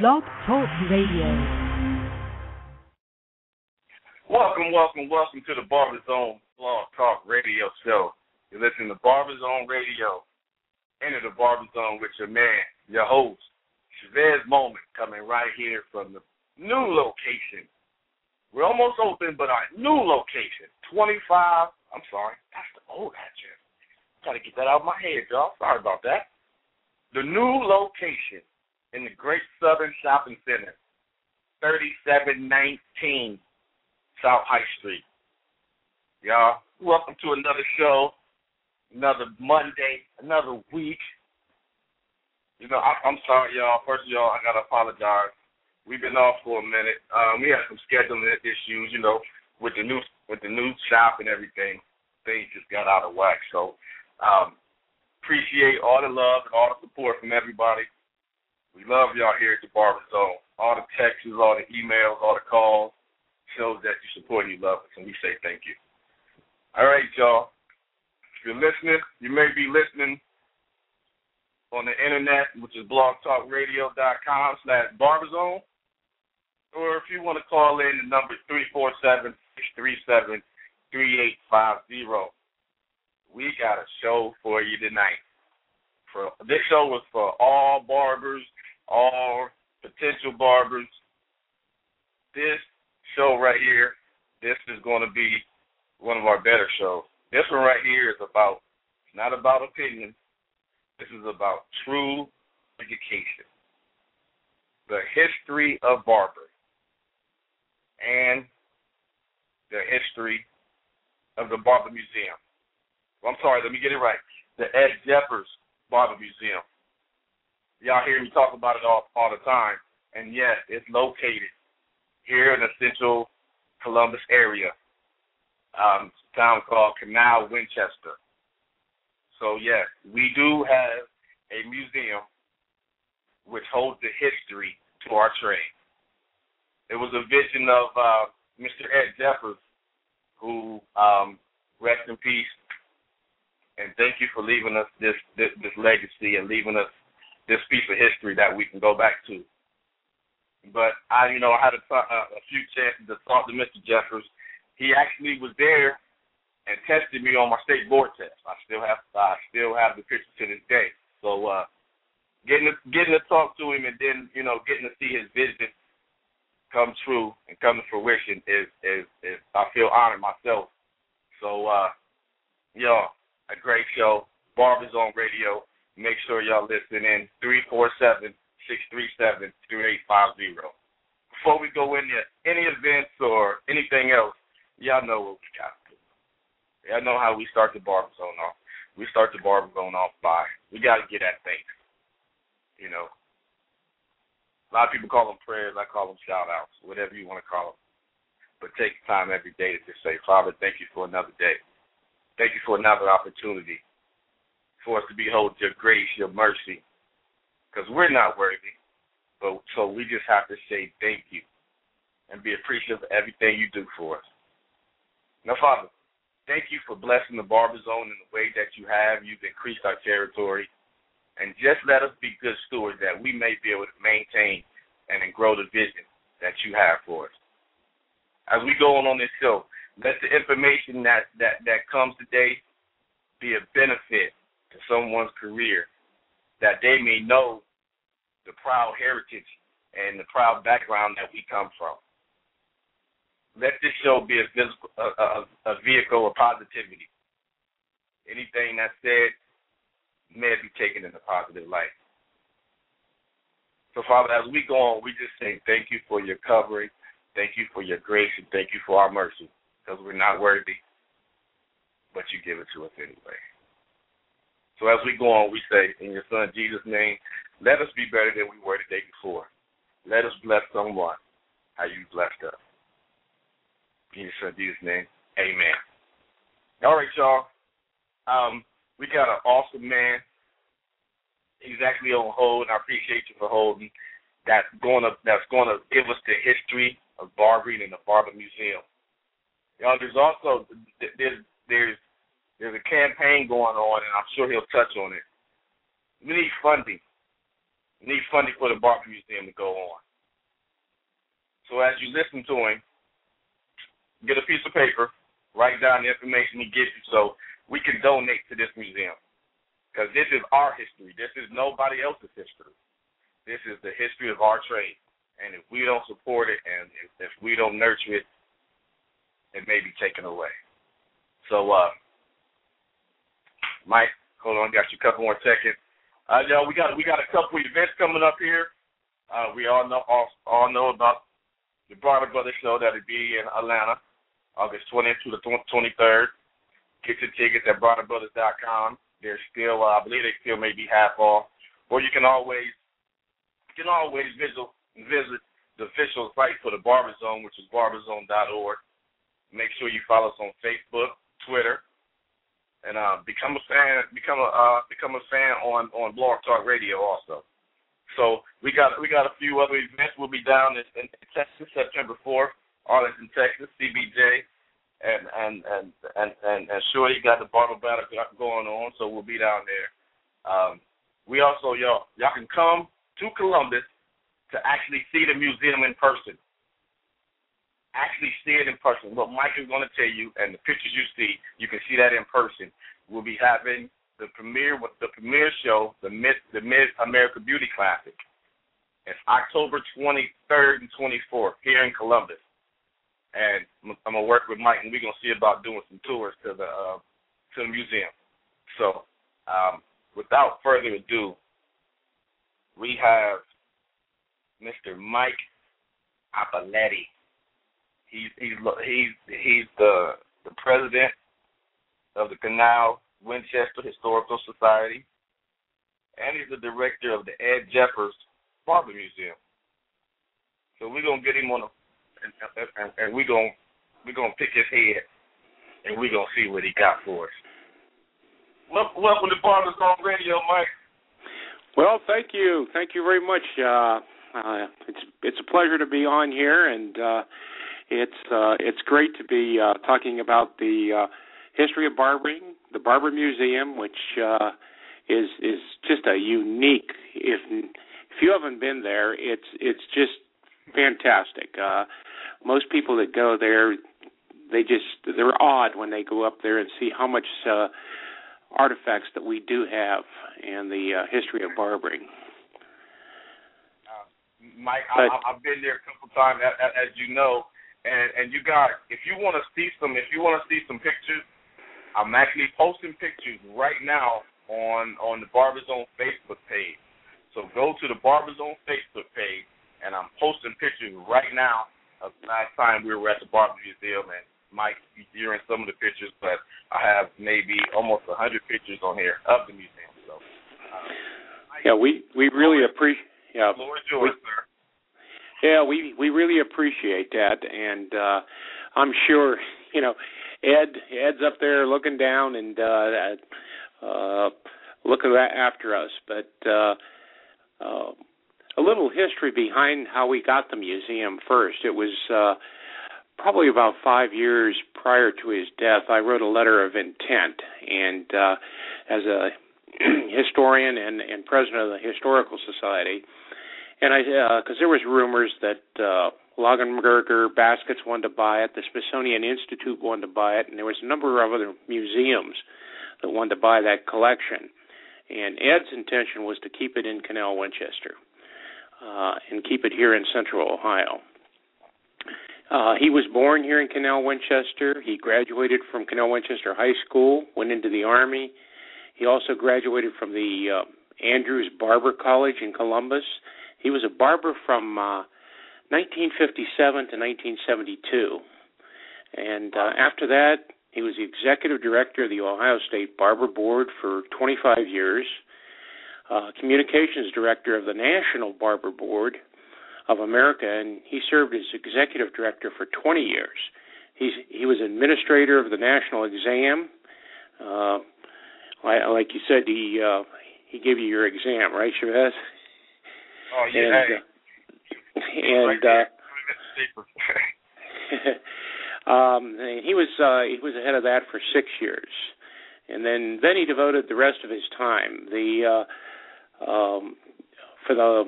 Blog Talk Radio. Welcome, welcome, welcome to the Barber Zone Blog Talk Radio Show. You're listening to Barber Zone Radio. Enter the Barber Zone with your man, your host, Chavez Moment, coming right here from the new location. We're almost open, but our new location, 25. I'm sorry, that's the old address. Got to get that out of my head, y'all. Sorry about that. The new location in the Great Southern Shopping Center, 3719 South High Street. Y'all, welcome to another show, another Monday, another week. You know, I, I'm sorry, y'all. First of all, I gotta apologize. We've been off for a minute. Um, we had some scheduling issues, you know, with the new with the new shop and everything. Things just got out of whack. So, um, appreciate all the love and all the support from everybody. We love y'all here at the Barber Zone. All the texts, all the emails, all the calls shows that you support and you love us, and we say thank you. All right, y'all. If you're listening, you may be listening on the internet, which is blogtalkradio.com slash barberzone. Or if you want to call in, the number is 347 637 3850. We got a show for you tonight. For This show was for all barbers, all potential barbers. This show right here, this is going to be one of our better shows. This one right here is about, not about opinion. This is about true education. The history of barbering and the history of the Barber Museum. I'm sorry, let me get it right. The Ed Jeffers Barber Museum. Y'all hear me talk about it all all the time. And yes, it's located here in the central Columbus area. Um, town called Canal Winchester. So yes, we do have a museum which holds the history to our trade. It was a vision of uh, Mr. Ed Jeffers, who um, rest in peace, and thank you for leaving us this, this this legacy and leaving us this piece of history that we can go back to. But I, you know, I had a, a, a few chances to talk to Mr. Jeffers. He actually was there and tested me on my state board test. I still have I still have the picture to this day. So uh, getting to, getting to talk to him and then you know getting to see his vision come true and come to fruition is is, is I feel honored myself. So uh, y'all, a great show. Barber Zone Radio. Make sure y'all listen in 347 637 3850. Before we go into any events or anything else, y'all know what we got to do. Y'all know how we start the barber zone off. We start the barber zone off by we got to get at thanks. You know, a lot of people call them prayers. I call them shout outs, whatever you want to call them. But take time every day to just say, Father, thank you for another day. Thank you for another opportunity for us to behold your grace, your mercy, because we're not worthy. But so we just have to say thank you and be appreciative of everything you do for us. Now, Father, thank you for blessing the barber zone in the way that you have. You've increased our territory. And just let us be good stewards that we may be able to maintain and grow the vision that you have for us. As we go on on this show, let the information that, that, that comes today be a benefit to someone's career, that they may know the proud heritage and the proud background that we come from. Let this show be a, physical, a, a, a vehicle of positivity. Anything that's said may be taken in a positive light. So, Father, as we go on, we just say thank you for your covering, thank you for your grace, and thank you for our mercy, because we're not worthy, but you give it to us anyway. So as we go on, we say, in your son Jesus' name, let us be better than we were the day before. Let us bless someone how you blessed us. In your son Jesus' name, amen. All right, y'all. Um, we got an awesome man. He's actually on hold, and I appreciate you for holding. That's gonna that's gonna give us the history of barbering in the Barber Museum. Y'all, there's also there's there's there's a campaign going on, and I'm sure he'll touch on it. We need funding. We need funding for the Barber Museum to go on. So as you listen to him, get a piece of paper, write down the information he gives you so we can donate to this museum. Because this is our history. This is nobody else's history. This is the history of our trade. And if we don't support it and if, if we don't nurture it, it may be taken away. So, uh, Mike, hold on, got you a couple more seconds. Uh, yo, we got we got a couple events coming up here. Uh, we all know all, all know about the Barber Brothers show that'll be in Atlanta, August 20th to the 23rd. Get your tickets at barberbrothers.com. They're still, uh, I believe they still may be half off. Or you can always you can always visit visit the official site for the Barber Zone, which is barberzone.org. Make sure you follow us on Facebook, Twitter, uh, become a fan. Become a uh, become a fan on on Blog Talk Radio also. So we got we got a few other events. We'll be down in, in Texas September 4th, Arlington, Texas, CBJ, and and and and and, and Shorty got the barber battle going on, so we'll be down there. Um, we also y'all y'all can come to Columbus to actually see the museum in person actually see it in person. What Mike is going to tell you, and the pictures you see, you can see that in person. We'll be having the premiere the premiere show, the Mid the Mid America Beauty Classic. It's October 23rd and 24th here in Columbus, and I'm gonna work with Mike, and we're gonna see about doing some tours to the uh, to the museum. So, um, without further ado, we have Mr. Mike Ippoliti. He's he's he's he's the the president of the Canal Winchester Historical Society, and he's the director of the Ed Jeffers Barber Museum. So we're gonna get him on a and, and, and we're gonna we're gonna pick his head and we're gonna see what he got for us. Welcome, to Barber Zone Radio, Mike. Well, thank you, thank you very much. Uh, uh, it's it's a pleasure to be on here, and uh, it's uh, it's great to be uh, talking about the uh, history of barbering, the Barber Museum, which uh, is is just a unique. If if you haven't been there, it's it's just fantastic. Uh, most people that go there, they just they're awed when they go up there and see how much uh, artifacts that we do have and the uh, history of barbering. Uh, Mike, but, I, I've been there a couple times, as, as you know, and and you got if you want to see some if you want to see some pictures, I'm actually posting pictures right now on on the Barber Zone Facebook page. So go to the Barber Zone Facebook page, and I'm posting pictures right now of last time we were at the Barber Museum, and Mike, you're in some of the pictures, but I have maybe almost a hundred pictures on here of the museum. So. Um, yeah, we we really appreciate. Yeah, Lord yours, we, sir. Yeah, we we really appreciate that, and uh, I'm sure you know Ed Ed's up there looking down and uh, uh, looking after us. But uh, uh, a little history behind how we got the museum first. It was uh, probably about five years prior to his death. I wrote a letter of intent, and uh, as a historian and, and president of the historical society and I because uh, there was rumors that uh, Longaberger Baskets wanted to buy it, the Smithsonian Institute wanted to buy it, and there was a number of other museums that wanted to buy that collection. And Ed's intention was to keep it in Canal Winchester uh, and keep it here in Central Ohio. Uh, he was born here in Canal Winchester. He graduated from Canal Winchester High School, went into the Army. He also graduated from the uh, Andrews Barber College in Columbus he was a barber from uh, 1957 to 1972. And uh, after that, he was the executive director of the Ohio State Barber Board for 25 years, uh, communications director of the National Barber Board of America, and he served as executive director for 20 years. He's, he was administrator of the national exam. Uh, like you said, he uh, he gave you your exam, right, Chavez? Oh yeah. And, uh, and uh, um, he was uh, he was ahead of that for six years, and then then he devoted the rest of his time. The uh, um, for the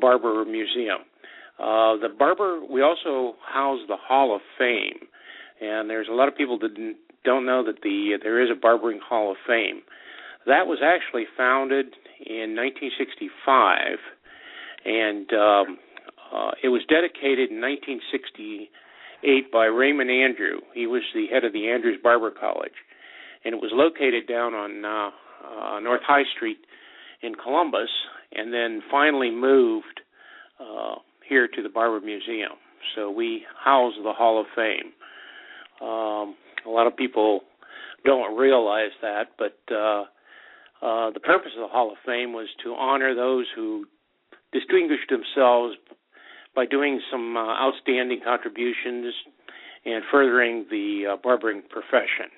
Barber Museum. Uh, the Barber, we also house the Hall of Fame, and there's a lot of people that don't know that the there is a Barbering Hall of Fame. That was actually founded in 1965, and um, uh, it was dedicated in 1968 by Raymond Andrew. He was the head of the Andrews Barber College, and it was located down on uh, uh, North High Street in Columbus, and then finally moved uh, here to the Barber Museum. So we house the Hall of Fame. Um, a lot of people don't realize that, but uh, uh, the purpose of the Hall of Fame was to honor those who distinguished themselves by doing some uh, outstanding contributions and furthering the uh, barbering profession.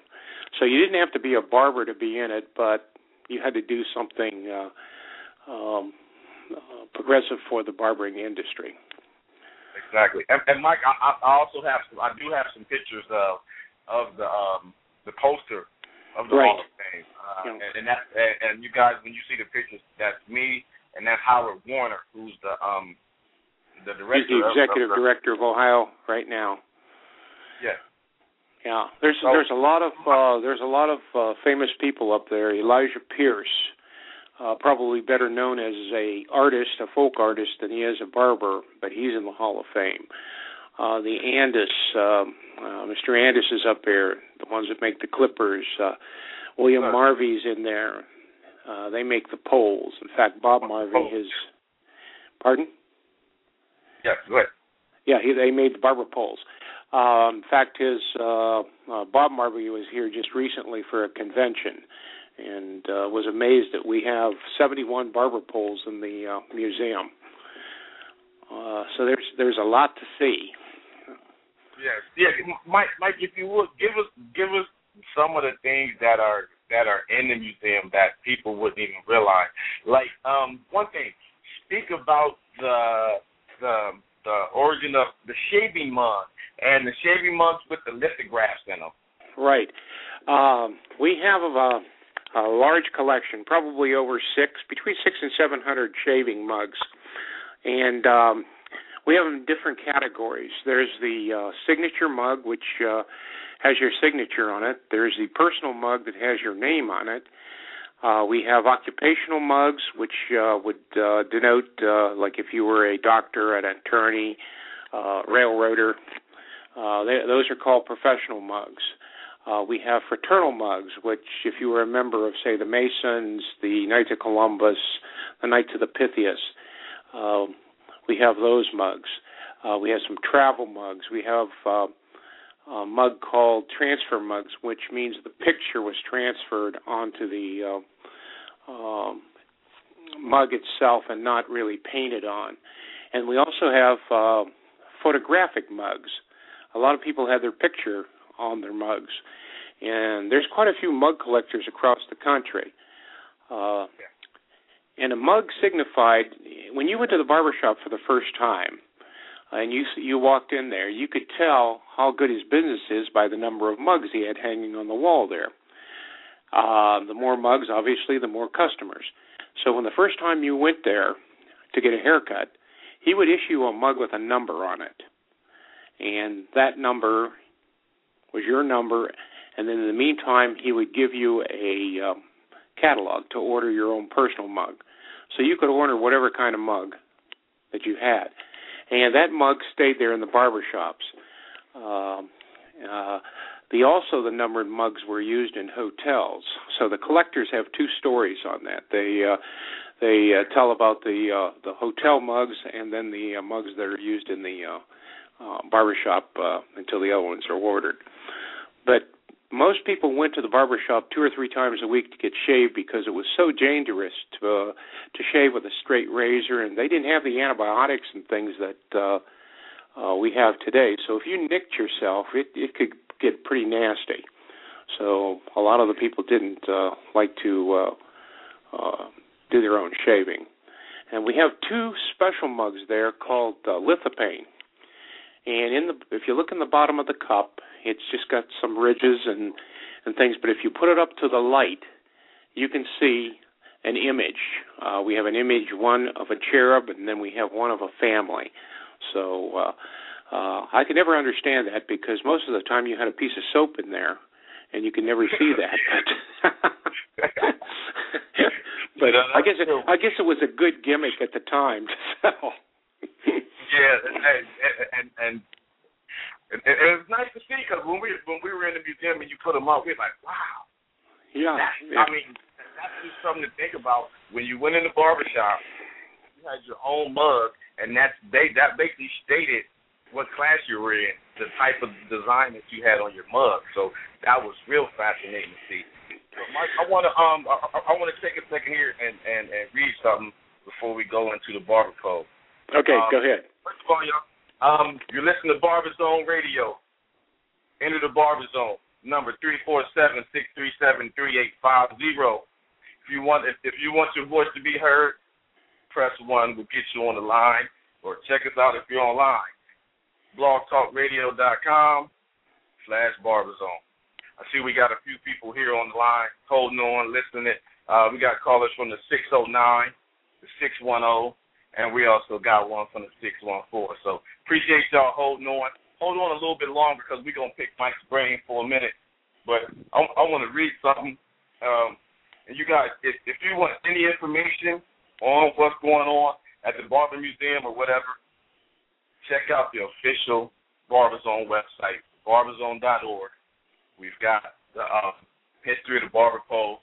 So you didn't have to be a barber to be in it, but you had to do something uh, um, uh, progressive for the barbering industry. Exactly, and, and Mike, I, I also have some, I do have some pictures of of the um, the poster of the right. Hall of Fame, uh, yeah. and, and that and, and you guys, when you see the pictures, that's me, and that's Howard Warner, who's the um the director. He's the executive of, of, director of Ohio right now. Yeah. Yeah, there's so, there's a lot of uh, there's a lot of uh, famous people up there. Elijah Pierce, uh, probably better known as a artist, a folk artist, than he is a barber, but he's in the Hall of Fame. Uh, the Andis, um, uh, Mr. Andis is up there. The ones that make the clippers. Uh, William uh, Marvy's in there. Uh, they make the poles. In fact, Bob Marvy is. Pardon? Yeah, go ahead. Yeah, he, they made the barber poles. Uh, in fact, his uh, uh, Bob Marvy was here just recently for a convention, and uh, was amazed that we have 71 barber poles in the uh, museum. Uh, so there's there's a lot to see. Yes, yeah, Mike. Mike, if you would give us give us some of the things that are that are in the museum that people wouldn't even realize. Like um, one thing, speak about the the the origin of the shaving mug and the shaving mugs with the lithographs in them. Right. Um, we have a, a large collection, probably over six, between six and seven hundred shaving mugs, and um, we have them in different categories. There's the uh, signature mug, which uh, has your signature on it. There's the personal mug that has your name on it. Uh, we have occupational mugs, which uh, would uh, denote, uh, like if you were a doctor, an attorney, uh, railroader. Uh, they, those are called professional mugs. Uh, we have fraternal mugs, which, if you were a member of, say, the Masons, the Knights of Columbus, the Knights of the Pythias, uh, we have those mugs. Uh, we have some travel mugs. We have uh, a mug called transfer mugs, which means the picture was transferred onto the uh, um, mug itself and not really painted on. And we also have uh, photographic mugs. A lot of people have their picture on their mugs, and there's quite a few mug collectors across the country. Uh, and a mug signified when you went to the barber shop for the first time and you you walked in there, you could tell how good his business is by the number of mugs he had hanging on the wall there. Uh, the more mugs, obviously, the more customers. So when the first time you went there to get a haircut, he would issue a mug with a number on it, and that number was your number. And then in the meantime, he would give you a um, catalog to order your own personal mug, so you could order whatever kind of mug that you had and that mug stayed there in the barber shops. Um, uh, the also the numbered mugs were used in hotels. So the collectors have two stories on that. They uh, they uh, tell about the uh, the hotel mugs and then the uh, mugs that are used in the uh, uh, barbershop uh, until the other ones are ordered. But most people went to the barber shop two or three times a week to get shaved because it was so dangerous to uh, to shave with a straight razor, and they didn't have the antibiotics and things that uh, uh, we have today. So if you nicked yourself, it it could get pretty nasty. So a lot of the people didn't uh, like to uh, uh, do their own shaving, and we have two special mugs there called uh, Lithophane. And in the if you look in the bottom of the cup, it's just got some ridges and and things. But if you put it up to the light, you can see an image. Uh, we have an image, one of a cherub, and then we have one of a family. So uh, uh, I could never understand that because most of the time you had a piece of soap in there, and you can never see that. but I guess it, I guess it was a good gimmick at the time to sell. yeah, and and and, and, and it was nice to see because when we when we were in the museum and you put them up, we were like, wow. Yeah, yeah. I mean, that's just something to think about when you went in the barbershop. You had your own mug, and that's they that basically stated what class you were in, the type of design that you had on your mug. So that was real fascinating to see. So Mike, I want to um I, I want to take a second here and and and read something before we go into the barber code. Okay, um, go ahead. All, y'all, um, you're listening to Barber Zone Radio. Enter the Barber Zone number three four seven six three seven three eight five zero. If you want if, if you want your voice to be heard, press one. We'll get you on the line, or check us out if you're online. BlogTalkRadio.com slash Barberzone. I see we got a few people here on the line, holding on, listening. Uh, we got callers from the 609, the 610, and we also got one from the 614. So appreciate y'all holding on hold on a little bit longer because we're gonna pick Mike's brain for a minute. But I, I want to read something. Um, and you guys, if, if you want any information on what's going on at the Barber Museum or whatever, check out the official Barberzone website, barberzone.org. We've got the um, history of the Barber Pole.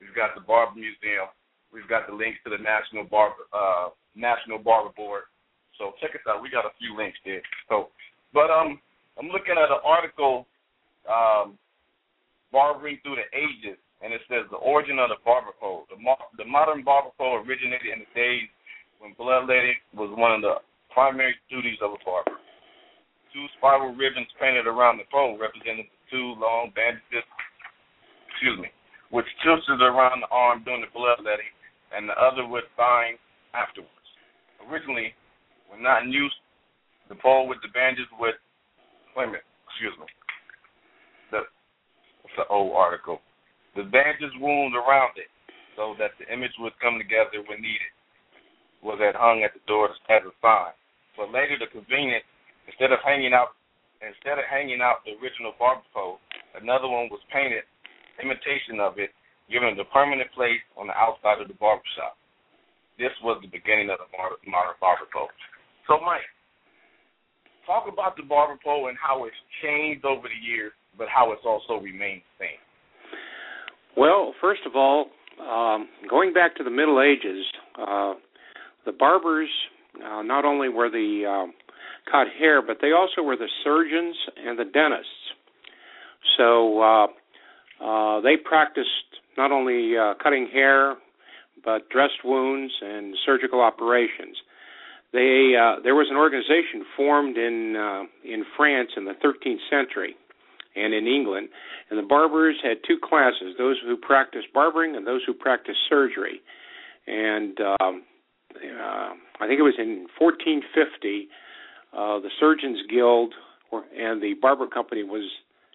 We've got the Barber Museum. We've got the links to the National Barber uh, National Barber Board. So check us out. We got a few links there. So but um, I'm looking at an article, um, barbering through the ages, and it says the origin of the barber pole. The, mo- the modern barber pole originated in the days when bloodletting was one of the primary duties of a barber. Two spiral ribbons painted around the pole represented the two long bandages, excuse me, which tilted around the arm during the bloodletting, and the other would bind afterwards. Originally, when not in use, the pole with the bandages with, wait a minute, excuse me. The, it's an old article. The bandages wound around it so that the image would come together when needed. Was that hung at the door as a sign. But later, the convenience, instead of hanging out, instead of hanging out the original barber pole, another one was painted, imitation of it, given the permanent place on the outside of the barber shop. This was the beginning of the modern barber pole. So, Mike, talk about the barber pole and how it's changed over the years, but how it's also remained the same. Well, first of all, um, going back to the Middle Ages, uh, the barbers uh, not only were the um, cut hair, but they also were the surgeons and the dentists. So uh, uh, they practiced not only uh, cutting hair, but dressed wounds and surgical operations. They uh, there was an organization formed in uh, in France in the 13th century, and in England, and the barbers had two classes: those who practiced barbering and those who practiced surgery. And um, uh, I think it was in 1450, uh, the Surgeons Guild and the Barber Company was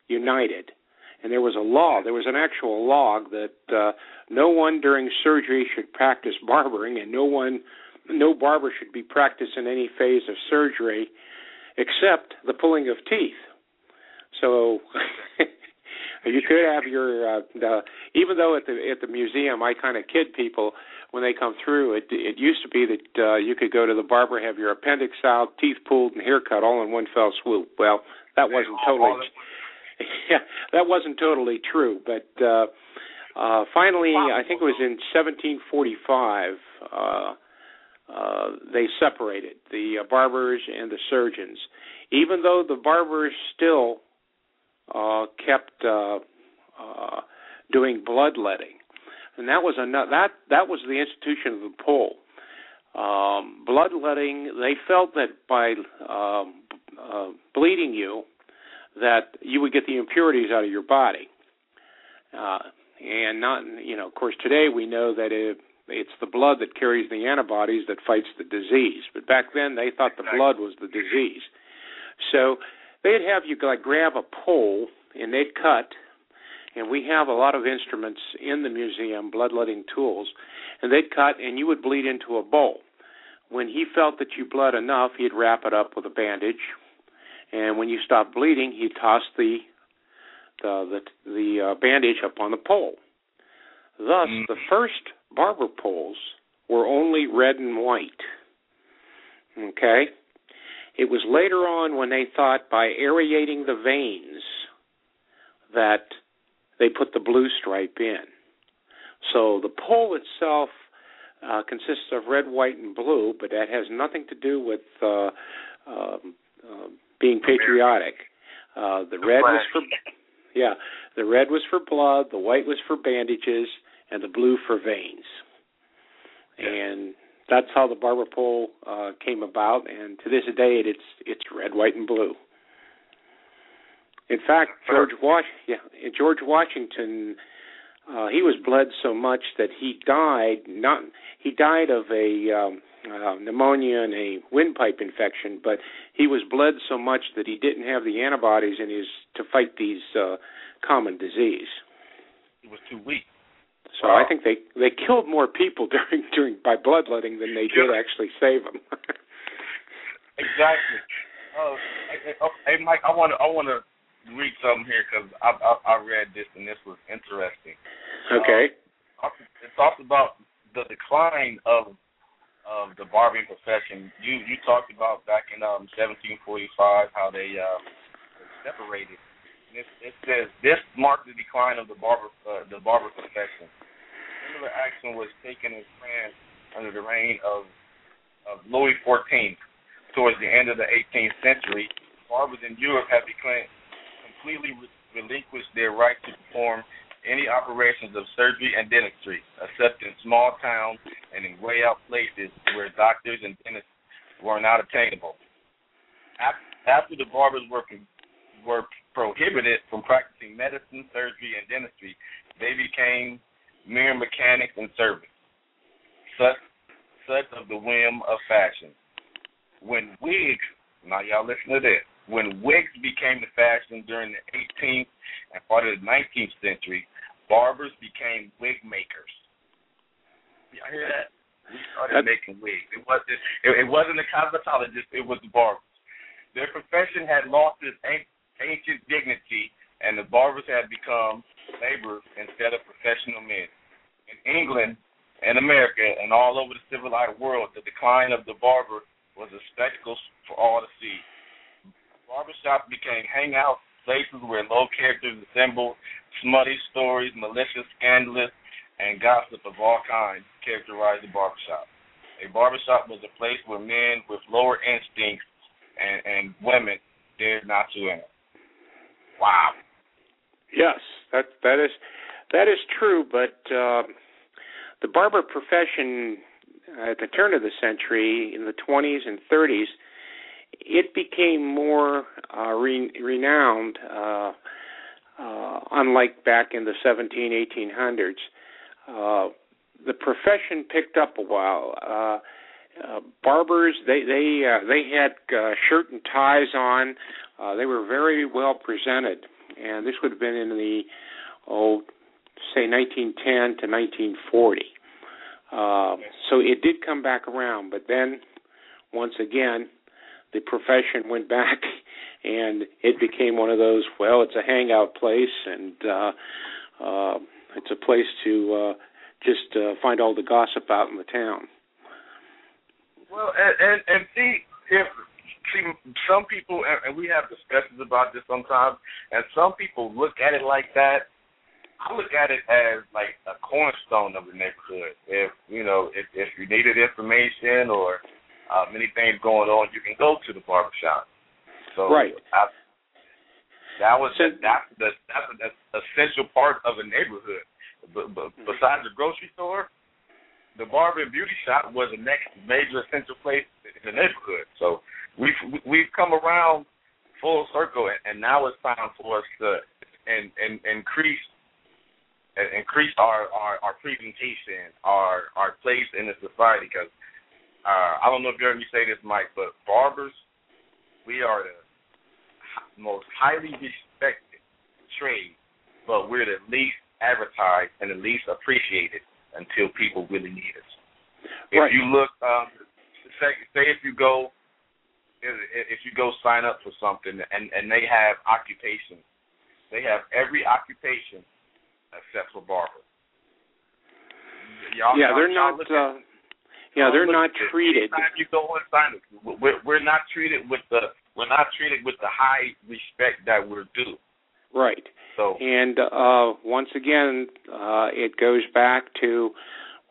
united, and there was a law. There was an actual log that uh, no one during surgery should practice barbering, and no one no barber should be practicing any phase of surgery except the pulling of teeth. So you could have your uh, the, even though at the at the museum I kind of kid people when they come through. It it used to be that uh, you could go to the barber, have your appendix out, teeth pulled, and haircut all in one fell swoop. Well, that wasn't totally. yeah, that wasn't totally true, but. uh uh finally i think it was in 1745 uh uh, they separated the uh, barbers and the surgeons, even though the barbers still uh, kept uh, uh, doing bloodletting, and that was another, that that was the institution of the pole. Um, bloodletting, they felt that by um, uh, bleeding you, that you would get the impurities out of your body. Uh, and not, you know, of course, today we know that if it's the blood that carries the antibodies that fights the disease. But back then they thought the blood was the disease. So they'd have you like grab a pole and they'd cut and we have a lot of instruments in the museum, bloodletting tools, and they'd cut, and you would bleed into a bowl. When he felt that you bled enough, he'd wrap it up with a bandage, and when you stopped bleeding, he'd toss the the the, the uh, bandage up on the pole. Thus, mm. the first barber poles were only red and white. Okay? It was later on when they thought by aerating the veins that they put the blue stripe in. So the pole itself uh, consists of red, white, and blue, but that has nothing to do with uh, um, uh, being patriotic. Uh, the red was for yeah, the red was for blood, the white was for bandages, and the blue for veins. And that's how the barber pole uh, came about. And to this day, it's it's red, white, and blue. In fact, George Wash yeah, George Washington, uh, he was bled so much that he died. Not he died of a um, uh, pneumonia and a windpipe infection, but he was bled so much that he didn't have the antibodies in his to fight these uh, common disease. He was too weak. So wow. I think they they killed more people during during by bloodletting than they did actually save them. exactly. Oh, hey, oh, hey, Mike, I want to I want to read something here because I, I I read this and this was interesting. Okay. Um, it talks about the decline of of the barbering profession. You you talked about back in um 1745 how they uh separated. it, it says this marked the decline of the barber uh, the barber profession. Similar action was taken in France under the reign of of Louis XIV. Towards the end of the 18th century, barbers in Europe had become completely re- relinquished their right to perform any operations of surgery and dentistry, except in small towns and in way out places where doctors and dentists were not attainable. After the barbers were were prohibited from practicing medicine, surgery, and dentistry, they became mere mechanics and servants, such such of the whim of fashion. When wigs, now y'all listen to this, when wigs became the fashion during the 18th and part of the 19th century, barbers became wig makers. Y'all hear that? We started That's... making wigs. It wasn't it, it wasn't the cosmetologist. It was the barbers. Their profession had lost its ancient dignity, and the barbers had become laborers instead of professional men. In England and America and all over the civilized world, the decline of the barber was a spectacle for all to see. Barbershops became hangout places where low characters assembled, smutty stories, malicious, scandalous, and gossip of all kinds characterized the barbershop. A barbershop was a place where men with lower instincts and, and women dared not to enter. Wow. Yes, that that is that is true, but uh, the barber profession at the turn of the century, in the 20s and 30s, it became more uh, re- renowned, uh, uh, unlike back in the 17, 1800s. Uh, the profession picked up a while. Uh, uh, barbers, they they uh, they had uh, shirt and ties on. Uh, they were very well presented, and this would have been in the oh, say 1910 to 1940. Uh, so it did come back around, but then once again, the profession went back and it became one of those well it's a hangout place and uh uh it's a place to uh just uh find all the gossip out in the town well and and, and see if see some people and we have discussions about this sometimes and some people look at it like that I look at it as like a cornerstone of the neighborhood. If you know, if if you needed information or uh, many things going on, you can go to the barbershop. So right. I, that was so, that's the that's an essential part of a neighborhood. But, but besides the grocery store, the barber and beauty shop was the next major essential place in the neighborhood. So we've we've come around full circle, and, and now it's time for us to and and increase increase our, our our presentation, our our place in the society because uh, I don't know if you heard me say this, Mike, but barbers, we are the most highly respected trade but we're the least advertised and the least appreciated until people really need us. If right. you look, um, say, say if you go, if you go sign up for something and and they have occupation, they have every occupation except for barber. Y'all, yeah, y'all, they're y'all not. Uh, yeah, they're not treated. Anytime you go up, we're, we're not treated with the we're not treated with the high respect that we're due. Right. So and uh, once again, uh, it goes back to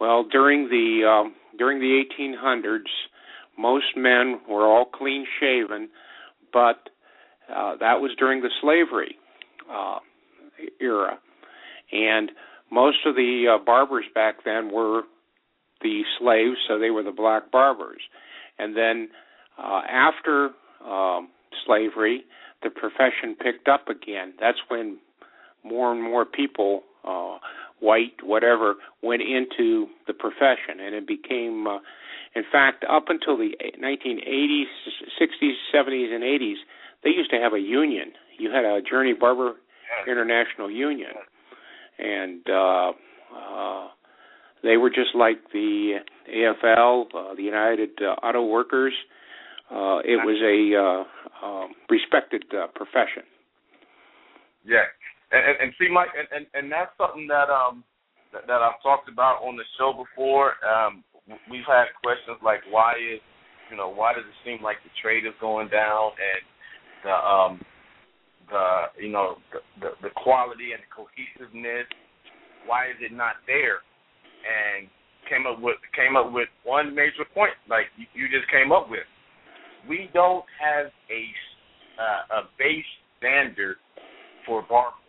well during the um, during the 1800s, most men were all clean shaven, but uh, that was during the slavery uh, era, and most of the uh, barbers back then were the slaves, so they were the black barbers, and then uh, after um, slavery, the profession picked up again. That's when more and more people, uh, white, whatever, went into the profession, and it became, uh, in fact, up until the 1980s, 60s, 70s, and 80s, they used to have a union. You had a Journey Barber International Union, and uh, uh, they were just like the AFL, uh, the United uh, Auto Workers. Uh, it was a uh, um, respected uh, profession. Yeah, and, and, and see, Mike, and, and, and that's something that um that, that I've talked about on the show before. Um, we've had questions like, why is you know why does it seem like the trade is going down and the um the you know the, the the quality and the cohesiveness why is it not there and came up with came up with one major point like you, you just came up with. We don't have a uh, a base standard for barbering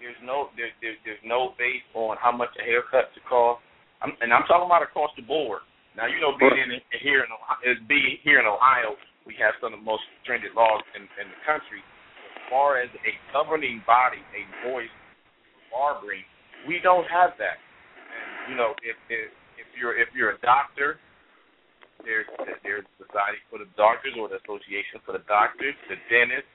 there's no there, there, there's no base on how much a haircut to cost. I'm, and I'm talking about across the board. Now you know being in, here in Ohio, being here in Ohio we have some of the most stringent laws in, in the country. As far as a governing body, a voice barbering, we don't have that. You know, if if, if you're if you're a doctor, there's there's Society for the Doctors or the Association for the Doctors, the dentists,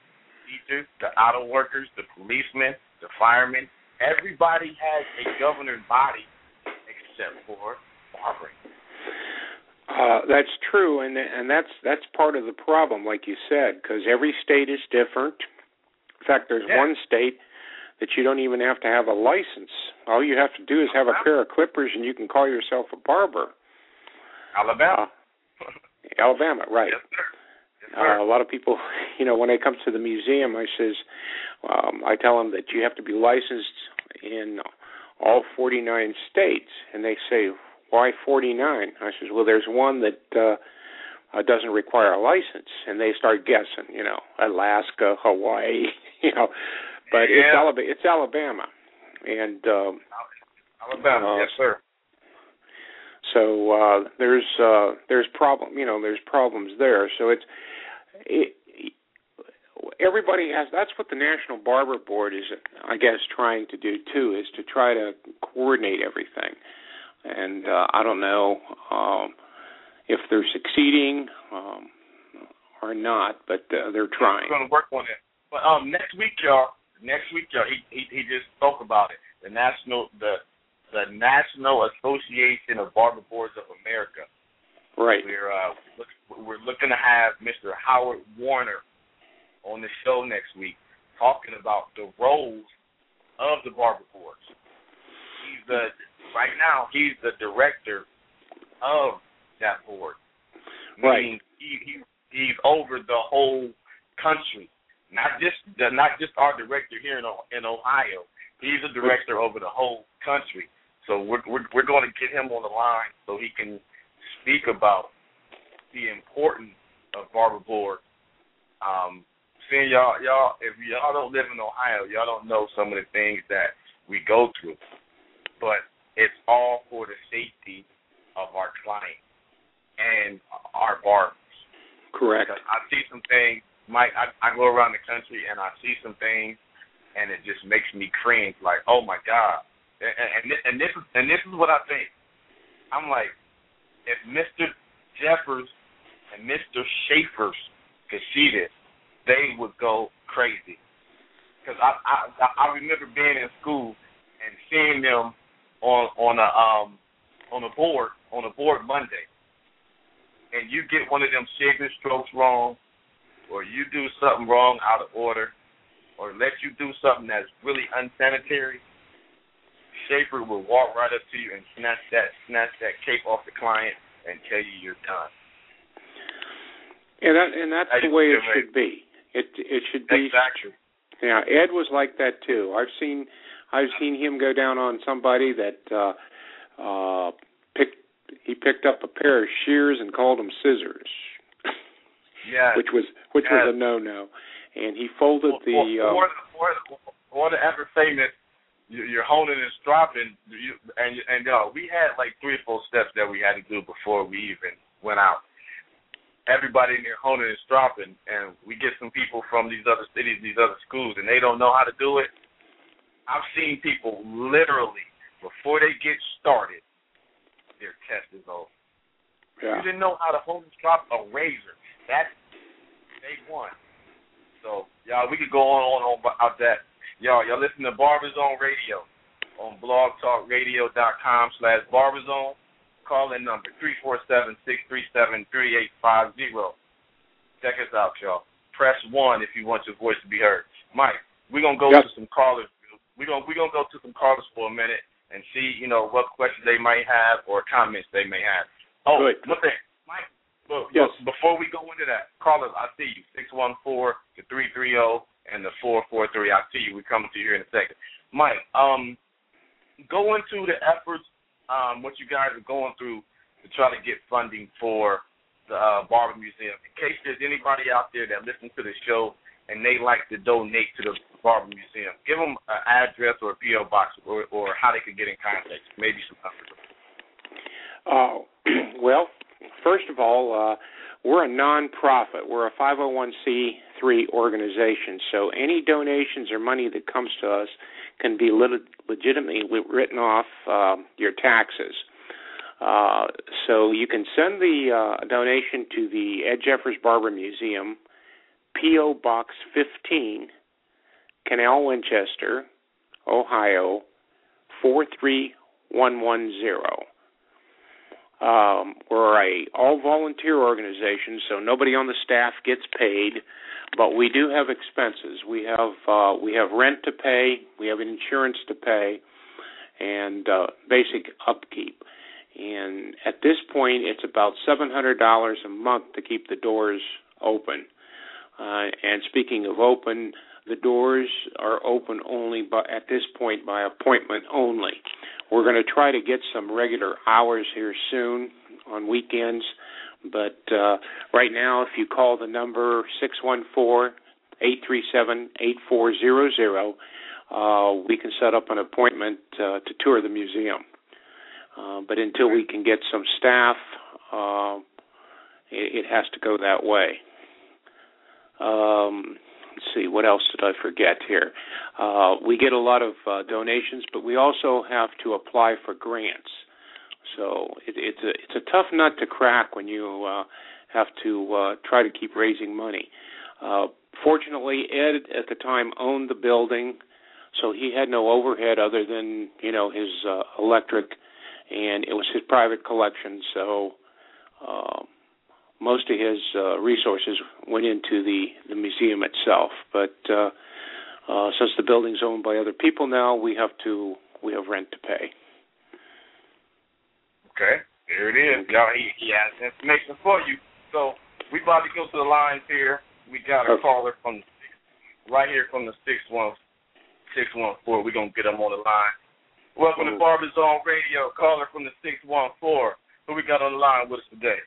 teachers, the auto workers, the policemen, the firemen. Everybody has a governing body except for barbering. Uh, that's true, and and that's that's part of the problem, like you said, because every state is different. In fact, there's yeah. one state that you don't even have to have a license. All you have to do is have a pair of clippers, and you can call yourself a barber. Alabama. Uh, Alabama, right? Yes, sir. Yes, sir. Uh, a lot of people, you know, when they come to the museum, I says, um, I tell them that you have to be licensed in all 49 states, and they say, why 49? I says, well, there's one that uh, uh, doesn't require a license, and they start guessing, you know, Alaska, Hawaii, you know, but yeah. it's Alabama. It's Alabama, and um, Alabama, uh, yes, sir. So uh, there's uh, there's problem, you know, there's problems there. So it's it, everybody has. That's what the National Barber Board is, I guess, trying to do too, is to try to coordinate everything. And uh, I don't know. Um, if they're succeeding um, or not, but uh, they're trying. We're going to work on it. But um, next week, y'all. Next week. He, he he just spoke about it. The national the the National Association of Barber Boards of America. Right. We're uh look, we're looking to have Mr. Howard Warner on the show next week talking about the roles of the barber boards. He's the right now he's the director of that board. Right. he, he he's over the whole country, not just not just our director here in in Ohio. He's a director over the whole country. So we're we're, we're going to get him on the line so he can speak about the importance of barber board. Um, seeing y'all y'all if y'all don't live in Ohio, y'all don't know some of the things that we go through. But it's all for the safety of our client and our barbers. Correct. Because I see some things, Mike. I, I go around the country and I see some things, and it just makes me cringe. Like, oh my god. And, and, and this is and this is what I think. I'm like, if Mr. Jeffers and Mr. Schaefer's could see this, they would go crazy. because I, I I remember being in school and seeing them on on a um on a board on a board Monday, and you get one of them Shakespeare strokes wrong, or you do something wrong out of order, or let you do something that's really unsanitary, Schaefer will walk right up to you and snatch that snatch that cape off the client and tell you you're done. And that and that's the way it should be. It it should be exactly. Yeah, Ed was like that too. I've seen I've seen him go down on somebody that uh uh picked he picked up a pair of shears and called them scissors. Yeah. which was which yes. was a no no. And he folded the or, or, um, or, or the ever famous you're honing and dropping you, and and uh, we had like three or four steps that we had to do before we even went out everybody in there honing and dropping, and we get some people from these other cities, these other schools, and they don't know how to do it. I've seen people literally before they get started, their test is over. Yeah. You didn't know how to hone and drop a razor. That's day one. So y'all, we could go on and on about that. Y'all, y'all listen to Barberzone Radio on blogtalkradio.com slash Barberzone. Call in number three four seven six three seven three eight five zero. Check us out, y'all. Press one if you want your voice to be heard. Mike, we're gonna go yep. to some callers. We're gonna we're gonna go to some callers for a minute and see, you know, what questions they might have or comments they may have. Oh, Good. one thing, Mike. Look, yes. look, before we go into that, callers, I see you. Six one four the three three zero and the four four three. I see you. We're coming to you here in a second. Mike, um, go into the efforts um, what you guys are going through to try to get funding for the uh, Barber Museum. In case there's anybody out there that listens to the show and they like to donate to the Barber Museum, give them an address or a PO box or, or how they could get in contact. Maybe some numbers. Uh, well, first of all, uh, we're a nonprofit. We're a 501c3 organization, so any donations or money that comes to us can be lit- legitimately written off uh, your taxes. Uh, so you can send the uh, donation to the Ed Jeffers Barber Museum, P.O. Box 15, Canal, Winchester, Ohio, 43110. Um, we're a all volunteer organization, so nobody on the staff gets paid, but we do have expenses. We have uh, we have rent to pay, we have insurance to pay, and uh, basic upkeep. And at this point, it's about seven hundred dollars a month to keep the doors open. Uh, and speaking of open, the doors are open only by, at this point by appointment only. We're going to try to get some regular hours here soon on weekends, but uh, right now, if you call the number six one four eight three seven eight four zero zero, uh, we can set up an appointment uh, to tour the museum. Uh, but until we can get some staff, uh, it, it has to go that way. Um, let's see, what else did I forget here? Uh, we get a lot of uh, donations, but we also have to apply for grants. So it, it's a it's a tough nut to crack when you uh, have to uh, try to keep raising money. Uh, fortunately, Ed at the time owned the building, so he had no overhead other than you know his uh, electric, and it was his private collection. So. Uh, most of his uh, resources went into the, the museum itself. But uh, uh, since the building's owned by other people now, we have to we have rent to pay. Okay, there it is. Y'all, he, he has information for you. So we about to go to the lines here. We got a Okay. caller from right here from the six one six one four. We're gonna get him on the line. Welcome to Mhm. Barber Zone Radio. Caller from the six one four. Who we got on the line with us today?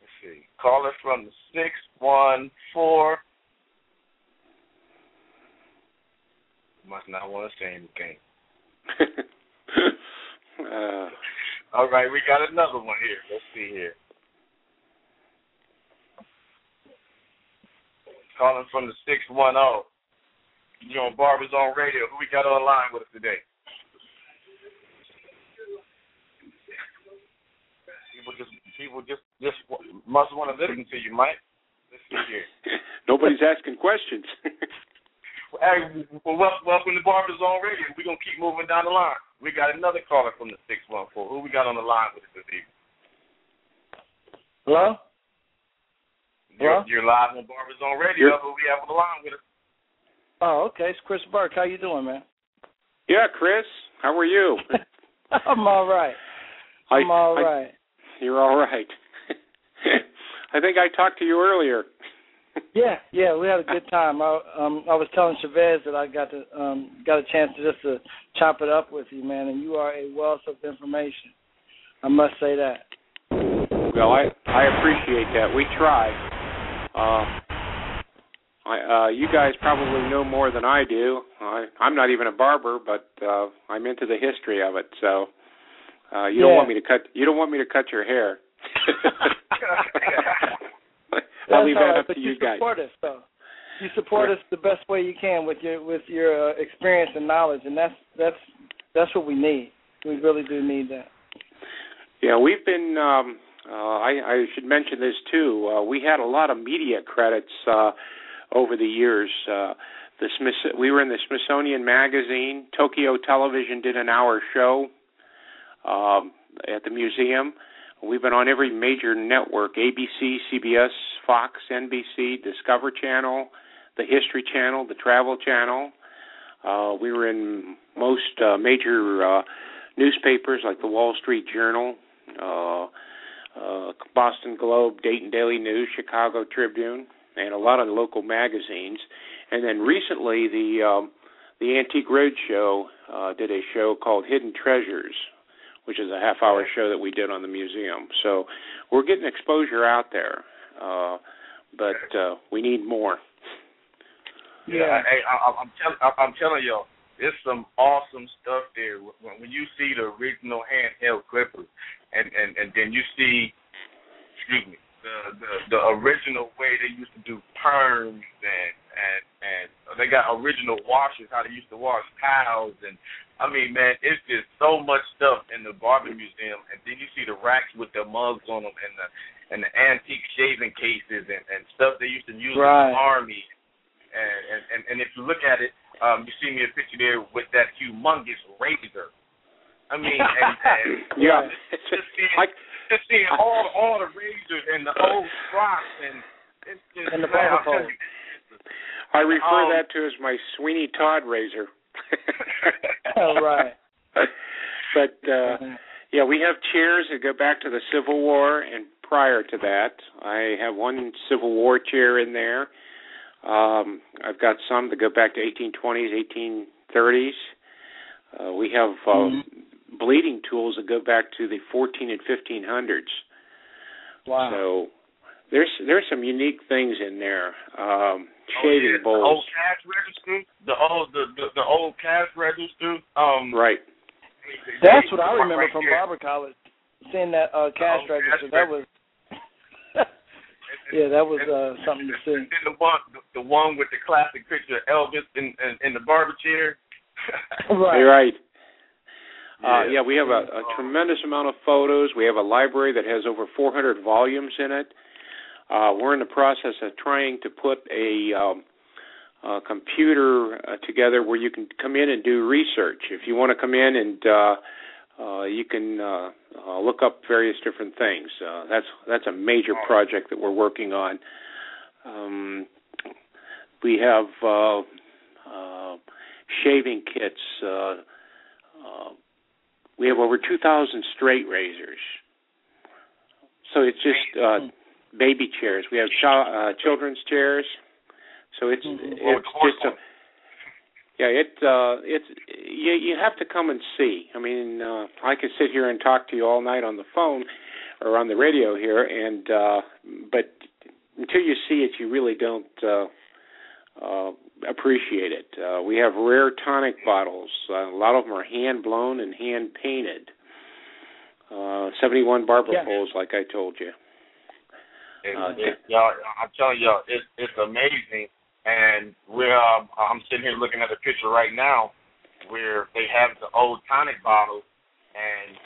Let's see. Caller from the six one four. Must not want to say anything. uh, All right, we got another one here. Let's see here. Calling from the six one zero. You're on Barber Zone Radio. Who we got on line with us today? People just people just just must want to listen to you, Mike. Let's here. Nobody's asking questions. hey, well, welcome to Barber Zone Radio. We're gonna keep moving down the line. We got another caller from the six one four. Who we got on the line with us this evening? Hello. You're, you're live on Barber Zone Radio. Who we have on the line with us? Oh, okay. It's Chris Burke. How you doing, man? Yeah, Chris. How are you? I'm all right. I'm I, all I, right. You're all right. I think I talked to you earlier. yeah, yeah, we had a good time. I um I was telling Shabazz that I got to um got a chance to just to chop it up with you, man, and you are a wealth of information. I must say that. Well, I I appreciate that. We try. Uh, I, uh, you guys probably know more than I do. I, I'm not even a barber, but uh, I'm into the history of it. So uh, you Yeah. don't want me to cut. You don't want me to cut your hair. I'll leave that right, up to you you guys. support us though. You support us the best way you can with your with your uh, experience and knowledge, and that's that's that's what we need. We really do need that. Yeah, we've been. Um, uh, I, I should mention this too. Uh, we had a lot of media credits uh, over the years. Uh, the Smith, we were in the Smithsonian Magazine. Tokyo Television did an hour show um, at the museum. We've been on every major network: ABC, CBS, Fox, NBC, Discover Channel, the History Channel, the Travel Channel. Uh, we were in most uh, major uh, newspapers like the Wall Street Journal, uh, uh, Boston Globe, Dayton Daily News, Chicago Tribune, and a lot of local magazines. And then recently, the um, the Antique Roadshow uh, did a show called Hidden Treasures, which is a half-hour show that we did on the museum. So we're getting exposure out there, uh, but uh, we need more. Yeah, hey, I, I'm telling, I'm telling y'all, there's some awesome stuff there. When, when you see the original handheld clippers, and and and then you see, excuse me, the the the original way they used to do perms and and and they got original washers, how they used to wash towels, and I mean, man, it's just so much stuff in the Barber Museum, and then you see the racks with the mugs on them and the and the antique shaving cases and and stuff they used to use Right. in the army. And, and and and if you look at it, um, you see me a picture there with that humongous razor. I mean, and, and Yeah, just seeing, I, just seeing all all the razors and the old rocks and it's just And the man, barber I'm telling pole. you, I refer Um, that to as my Sweeney Todd razor. All right. But uh yeah, we have chairs that go back to the Civil War and prior to that. I have one Civil War chair in there. Um I've got some that go back to 1820s, 1830s. Uh, we have uh, Mhm. bleeding tools that go back to the 14 and 1500s. Wow. So there's there's some unique things in there. Um, Oh, shaving yeah, the old cash register, the old the, the the old cash register. Um, right? they- they- That's they- what I remember right from there. Barber College. Seeing that uh, cash Oh, register, cash that was yeah, that was uh, something to see. And the one, the, the one with the classic picture of Elvis in in, in the barber chair. Right. You're right. Uh, Yeah. yeah, we have a, a tremendous amount of photos. We have a library that has over 400 volumes in it. Uh, we're in the process of trying to put a, um, a computer uh, together where you can come in and do research. If you want to come in and uh, uh, you can uh, uh, look up various different things. Uh, that's that's a major project that we're working on. Um, we have uh, uh, shaving kits. Uh, uh, we have over 2,000 straight razors. So it's just uh, baby chairs. We have child, uh, children's chairs. So it's Mhm. it's just a yeah. It uh, it's you you have to come and see. I mean, uh, I could sit here and talk to you all night on the phone or on the radio here, and uh, but until you see it, you really don't uh, uh, appreciate it. Uh, we have rare tonic bottles. Uh, a lot of them are hand blown and hand painted. Uh, 71 barber Yeah. poles, like I told you. It, y'all, I'm telling y'all, it's it's amazing. And we're um, I'm sitting here looking at a picture right now where they have the old tonic bottles, and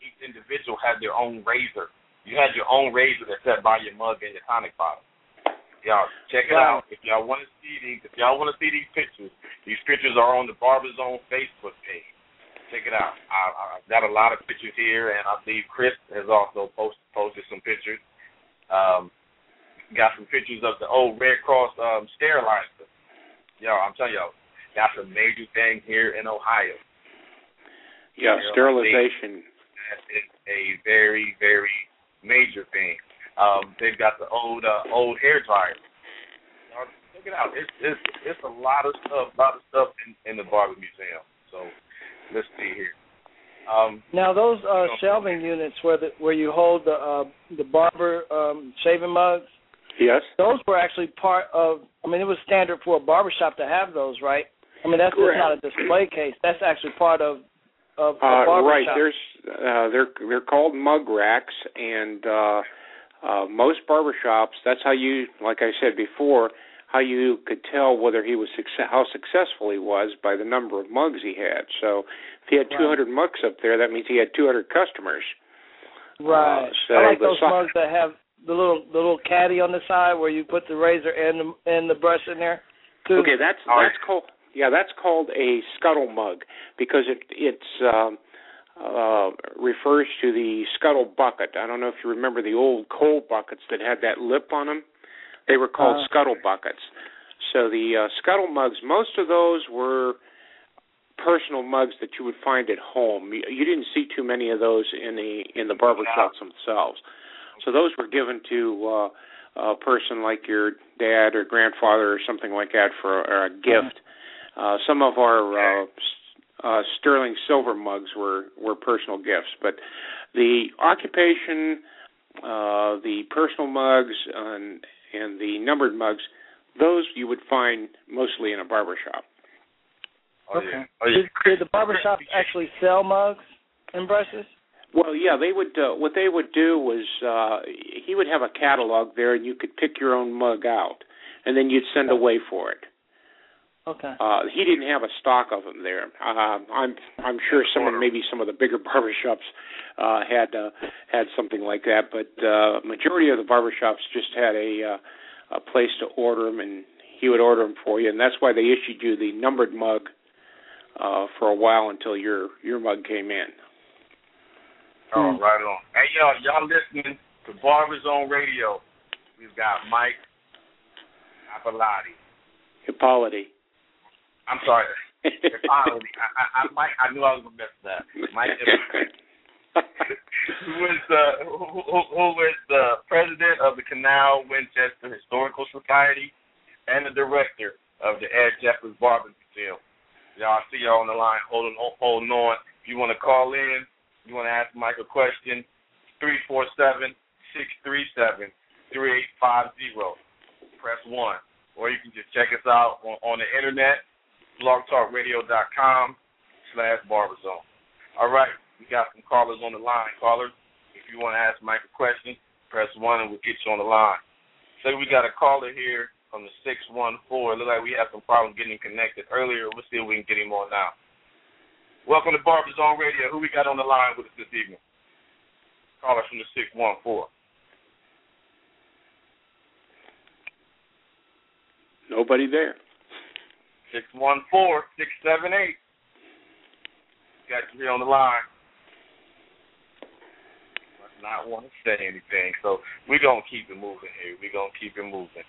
each individual had their own razor. You had your own razor that sat by your mug and your tonic bottle. Y'all check it out. If y'all want to see these, if y'all want to see these pictures, these pictures are on the Barber Zone Facebook page. Check it out. I, I've got a lot of pictures here, and I believe Chris has also post, posted some pictures. Um, got some pictures of the old Red Cross um, sterilizer. Y'all, I'm telling y'all, that's a major thing here in Ohio. Yeah, sterilization. That is a very, very major thing. Um, they've got the old uh, old hair dryer. Check it out. It's it's it's a lot of stuff, a lot of stuff in, in the Barber Museum. So let's see here. Um, now those uh, shelving units where the where you hold the uh, the barber um, shaving mugs. Yes. Those were actually part of. I mean, it was standard for a barbershop to have those, right? I mean, that's Correct. just not a display case. That's actually part of of a uh, barbershop. right. There's uh, they're they're called mug racks, and uh, uh, most barbershops. That's how you, like I said before, how you could tell whether he was success, how successful he was by the number of mugs he had. So if he had Right. 200 mugs up there, that means he had 200 customers. Right. Uh, so I like those si- mugs that have the little the little caddy on the side where you put the razor and the and the brush in there. Too. Okay, that's Oh, that's called yeah, that's called a scuttle mug because it it's um, uh, refers to the scuttle bucket. I don't know if you remember the old coal buckets that had that lip on them. They were called Uh. scuttle buckets. So the uh, scuttle mugs, most of those were personal mugs that you would find at home. You, you didn't see too many of those in the in the barber shops themselves. So those were given to uh, a person like your dad or grandfather or something like that for a, a gift. Uh, some of our uh, uh, sterling silver mugs were were personal gifts, but the occupation, uh, the personal mugs, and and the numbered mugs, those you would find mostly in a barber shop. oh okay. yeah, oh yeah. Did, did the barbershops actually sell mugs and brushes? Well, yeah, they would. Uh, what they would do was uh, he would have a catalog there, and you could pick your own mug out, and then you'd send away for it. Okay. Uh, he didn't have a stock of them there. Uh, I'm I'm sure some of maybe some of the bigger barbershops uh, had uh, had something like that, but uh, majority of the barbershops just had a uh, a place to order them, and he would order them for you, and that's why they issued you the numbered mug uh, for a while until your your mug came in. Oh, right on. Hey, y'all, y'all listening to Barber Zone Radio. We've got Mike Apollotti. Ippoliti. I'm sorry, Apollotti. I, I, I, Mike, I knew I was gonna mess that. Mike, who is the who, who is the president of the Canal Winchester Historical Society and the director of the Ed Jeffers Barber Museum. Y'all I see y'all on the line holding holding on. If you want to call in, you want to ask Mike a question, three four seven six three seven three eight five zero. Press one, or you can just check us out on, on the internet, blogtalkradio.com slash barberzone. All right, we got some callers on the line. Callers, if you want to ask Mike a question, press one and we'll get you on the line. So we got a caller here from the 614. It looks like we had some problem getting connected earlier. We'll see if we can get him on now. Welcome to Barber Zone Radio. Who we got on the line with us this evening? Caller from the 614. Nobody there. 614 678. Got you here on the line. Must not want to say anything. So we're to keep it moving here. We're going to keep it moving.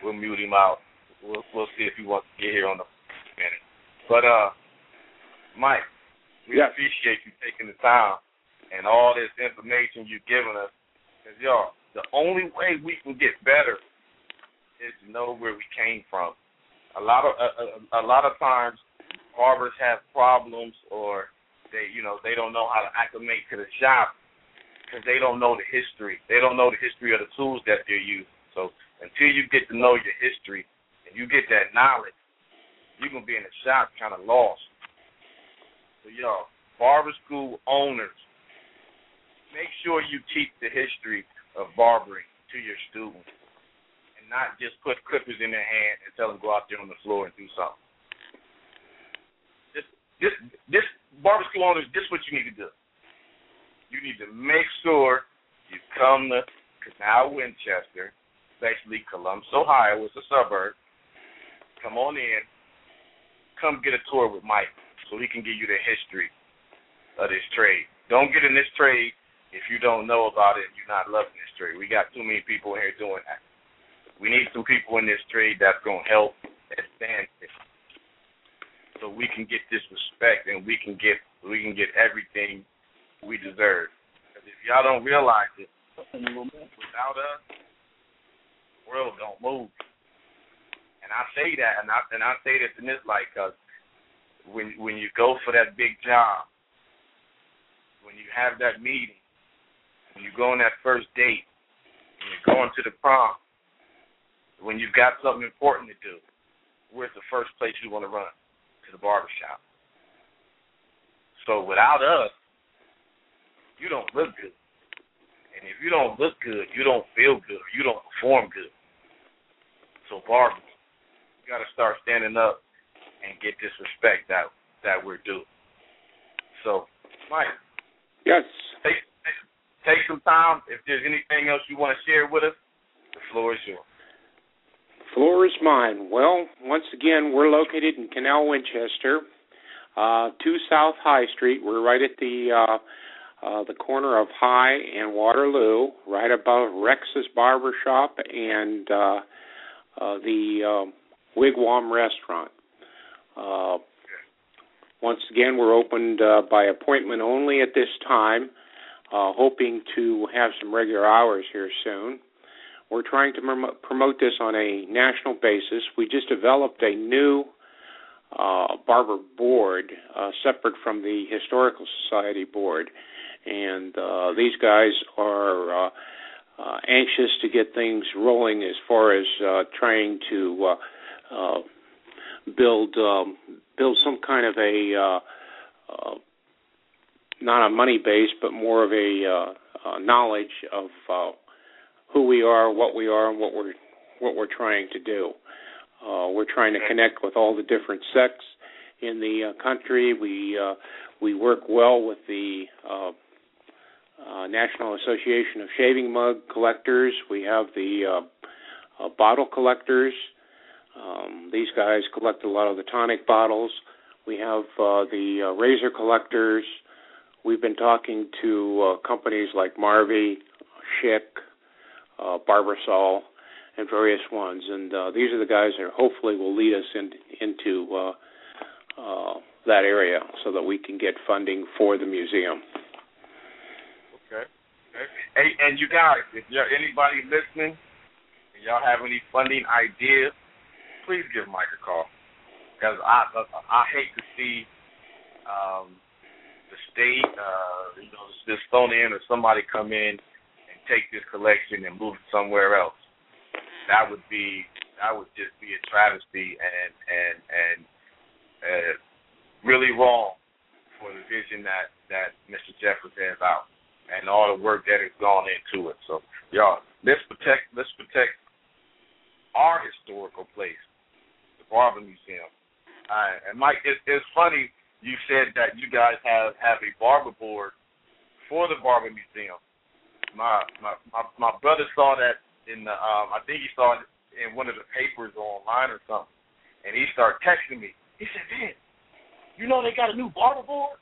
We'll mute him out. We'll, we'll see if he wants to get here on the minute. But, uh, Mike, we Yes. appreciate you taking the time and all this information you've given us. Because, y'all, the only way we can get better is to know where we came from. A lot of a, a, a lot of times, barbers have problems, or they you know they don't know how to acclimate to the shop because they don't know the history. They don't know the history of the tools that they're using. So until you get to know your history and you get that knowledge, you're gonna be in the shop kind of lost. So y'all, barber school owners, make sure you teach the history of barbering to your students not just put clippers in their hand and tell them go out there on the floor and do something. This this this barber school owners, this is what you need to do. You need to make sure you come to Canal Winchester, basically Columbus, Ohio. It's a suburb. Come on in. Come get a tour with Mike so he can give you the history of this trade. Don't get in this trade if you don't know about it. You're not loving this trade. We got too many people here doing that. Some people in this trade that's gonna help advance it, so we can get this respect and we can get we can get everything we deserve. Because if y'all don't realize it, without us, the world don't move. And I say that, and I and I say this in this light, because when when you go for that big job, when you have that meeting, when you go on that first date, when you're going to the prom, when you've got something important to do, where's the first place you want to run? To the barbershop. So without us, you don't look good. And if you don't look good, you don't feel good or you don't perform good. So barbers, you gotta start standing up and get this respect that that we're due. So, Mike. Yes. Take, take take some time. If there's anything else you want to share with us, the floor is yours. Floor is mine. Well, once again, we're located in Canal Winchester, uh, 2 South High Street. We're right at the uh, uh, the corner of High and Waterloo, right above Rex's Barber Shop and uh, uh, the uh, Wigwam Restaurant. Uh, once again, we're opened uh, by appointment only at this time, uh, hoping to have some regular hours here soon. We're trying to promote this on a national basis. We just developed a new uh, barber board uh, separate from the Historical Society board, and uh, these guys are uh, uh, anxious to get things rolling as far as uh, trying to build um, build some kind of a not a money base, but more of a knowledge of who we are, what we are, and what we're what we're trying to do. Uh, we're trying to connect with all the different sects in the uh, country. We uh, we work well with the uh, uh, National Association of Shaving Mug Collectors. We have the uh, uh, bottle collectors. Um, these guys collect a lot of the tonic bottles. We have uh, the uh, razor collectors. We've been talking to uh, companies like Marvy, Schick, uh, Barbasol, and various ones. And uh, these are the guys that hopefully will lead us in, into uh, uh, that area so that we can get funding for the museum. Okay. okay. Hey, and you guys, if you're anybody listening, and y'all have any funding ideas, please give Mike a call because I I hate to see um, the state, uh, you know, the Smithsonian or somebody come in take this collection and move it somewhere else. That would be that would just be a travesty and and and uh, really wrong for the vision that that Mr. Jeffers has out and all the work that has gone into it. So y'all, let's protect let's protect our historical place the Barber Museum. Uh, and Mike, it, it's funny you said that you guys have have a barber board for the Barber Museum. My my my, brother saw that in the um I think he saw it in one of the papers online or something, and he started texting me. He said, "Man, you know they got a new barber board."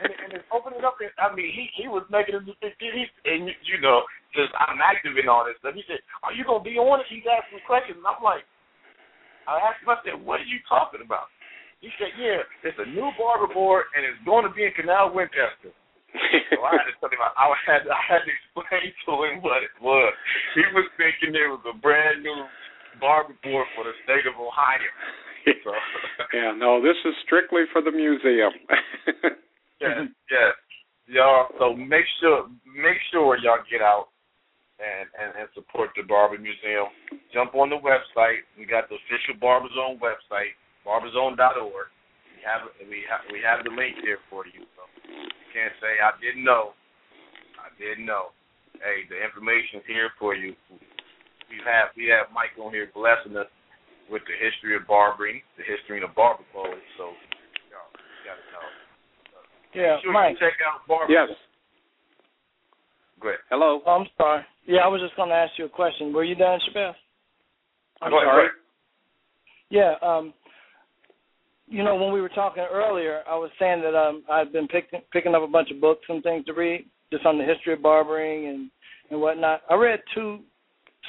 and, and then open it up. And, I mean, he he was making. He, and you know, just I'm active in all this stuff. He said, "Are you gonna be on it?" He's asking questions, and I'm like, I asked him, I said, what are you talking about? He said, yeah, it's a new barber board, and it's going to be in Canal Winchester. So I had to tell him, I had, I had to explain to him what it was. He was thinking it was a brand new barber board for the state of Ohio. So. yeah, no, this is strictly for the museum. yes, yes, y'all. So make sure, make sure y'all get out and, and, and support the Barber Museum. Jump on the website. We got the official Barber Zone website, barberzone.org. We have we have we have the link there for you. So you can't say I didn't know. I didn't know. Hey, the information's here for you. We have we have Mike on here blessing us with the history of barbering, the history of barber clothes. So y'all you gotta know. yeah, sure Mike. check out Barber. Yes. Go ahead. Hello. Oh, I'm sorry. Yeah, I was just going to ask you a question. Were you done, Shabazz? I'm Go ahead, sorry. Yeah. Um, you know, when we were talking earlier, I was saying that um, I've been picking picking up a bunch of books and things to read, just on the history of barbering and and whatnot. I read two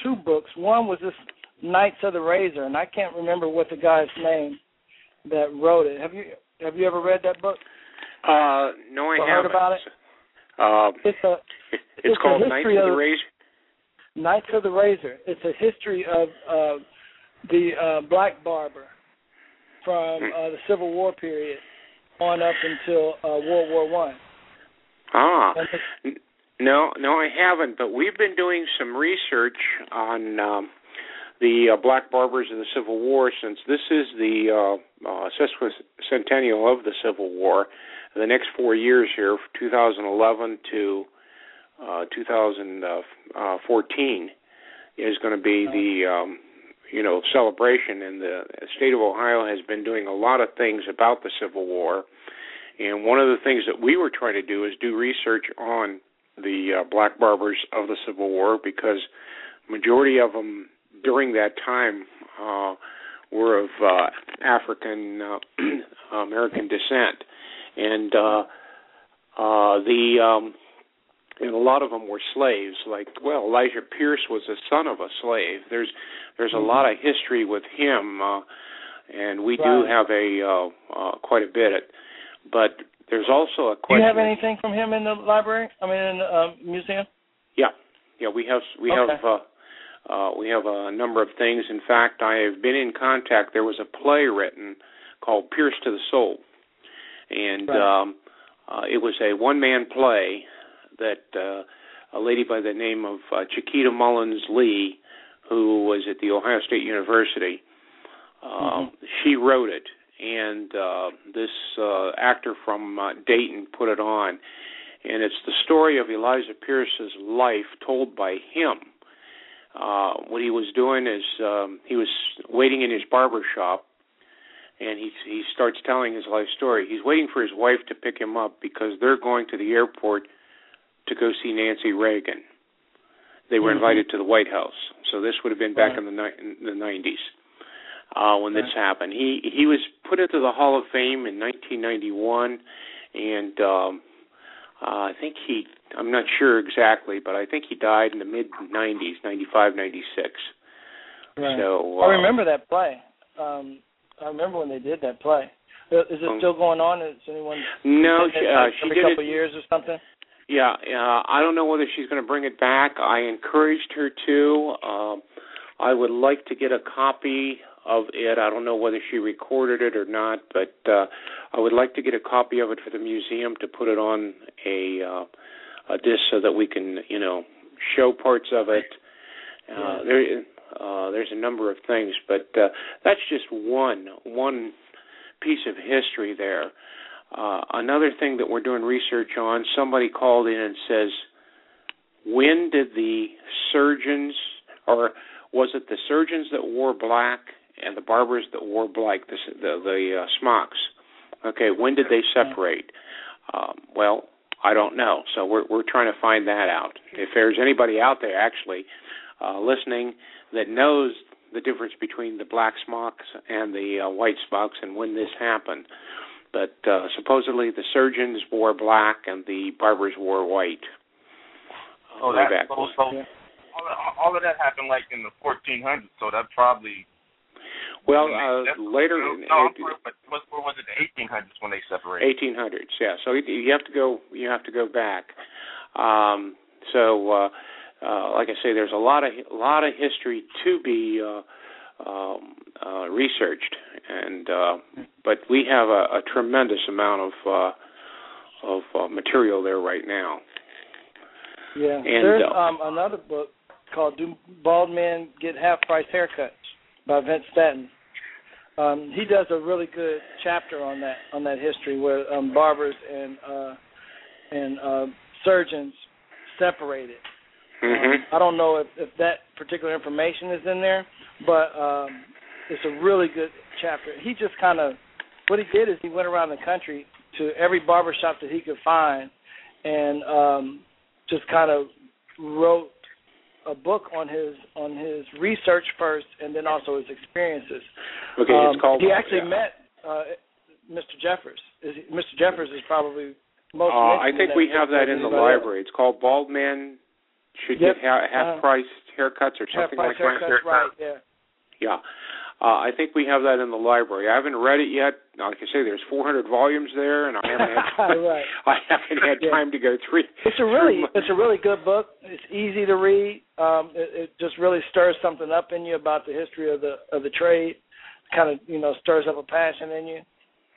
two books. One was this Knights of the Razor, and I can't remember what the guy's name that wrote it. Have you have you ever read that book? Uh, no, I Or haven't. heard about it? Uh, It's a it's, It's a called Knights history of the Razor. Knights of the Razor. It's a history of uh, the uh, black barber from uh, the Civil War period on up until uh, World War One. Ah, no, no, I haven't. But we've been doing some research on um, the uh, black barbers in the Civil War since this is the uh, uh, sesquicentennial of the Civil War. The next four years here, 2011 to uh, 2014, is going to be the um, you know celebration, and the state of Ohio has been doing a lot of things about the Civil War. And one of the things that we were trying to do is do research on the uh, black barbers of the Civil War because majority of them during that time uh, were of uh, African uh, American descent, and uh, uh, the um, and a lot of them were slaves. Like well, Elijah Pierce was a son of a slave. There's there's a lot of history with him, uh, and we do have a uh, uh, quite a bit. But there's also a Do you have anything from him in the library? I mean, in the uh, museum? Yeah, yeah, we have we Okay. have uh, uh, we have a number of things. In fact, I have been in contact. There was a play written called Pierce to the Soul, and Right. um, uh, it was a one man play that uh, a lady by the name of uh, Chiquita Mullins Lee, who was at the Ohio State University, um, she wrote it, and uh, this uh, actor from uh, Dayton put it on, and it's the story of Elijah Pierce's life told by him. Uh, what he was doing is um, he was waiting in his barber shop, and he he starts telling his life story. He's waiting for his wife to pick him up because they're going to the airport to go see Nancy Reagan. They were Mhm. invited to the White House, so this would have been back Right. in the ni- in the 90s uh, when this happened. He he was put into the Hall of Fame in 1991, and um, uh, I think he I'm not sure exactly, but I think he died in the mid 90s, 95, 96. Right. So I uh, remember that play. Um, I remember when they did that play. Uh, Is it Um, still going on? Is anyone No, she, uh, she every did couple it. years or something? Yeah, uh, I don't know whether she's going to bring it back. I encouraged her to. Um, I would like to get a copy of it. I don't know whether she recorded it or not, but uh, I would like to get a copy of it for the museum to put it on a uh, a disc so that we can, you know, show parts of it. Uh, there, uh, there's a number of things, but uh, that's just one one piece of history there. Uh, another thing that we're doing research on, somebody called in and says, when did the surgeons, or was it the surgeons that wore black and the barbers that wore black, the the, the uh, smocks? Okay, when did they separate? Um, well, I don't know. So we're we're trying to find that out. If there's anybody out there actually uh, listening that knows the difference between the black smocks and the uh, white smocks and when this happened. But uh, supposedly the surgeons wore black and the barbers wore white. Oh, way that, back so, so all, of- all of that happened like in the 1400s. So that probably. Well, uh, later No, in no, but what was it? The 1800s when they separated. 1800s, yeah. So you- you have to go. You have to go back. Um, so, uh, uh, like I say, there's a lot of a lot of history to be uh, um, uh, researched, and uh, but we have a, a tremendous amount of uh, of uh, material there right now. Yeah. And, There's uh, um, another book called "Do Bald Men Get Half Price Haircuts" by Vince Staten. Um, he does a really good chapter on that on that history where um, barbers and uh, and uh, surgeons separated. Hmm Um, I don't know if, if that particular information is in there, but um, it's a really good chapter. He just kind of what he did is he went around the country to every barber shop that he could find, and um, just kind of wrote a book on his on his research first, and then also his experiences. Okay, um, it's called. He actually yeah. met uh, Mr. Jeffers. Is he, Mr. Jeffers is probably most. Uh, I think we have that in the else. library. It's called Bald Men Should Yep. Get ha- Half Uh-huh. Price Haircuts or something like that. haircuts, right? Yeah. Yeah. Uh, I think we have that in the library. I haven't read it yet. Like I say, there's 400 volumes there, and I haven't had Right. I haven't had Yeah. time to go through. It's a really it's a really good book. It's easy to read. Um, it, it just really stirs something up in you about the history of the of the trade. Kind of you know stirs up a passion in you.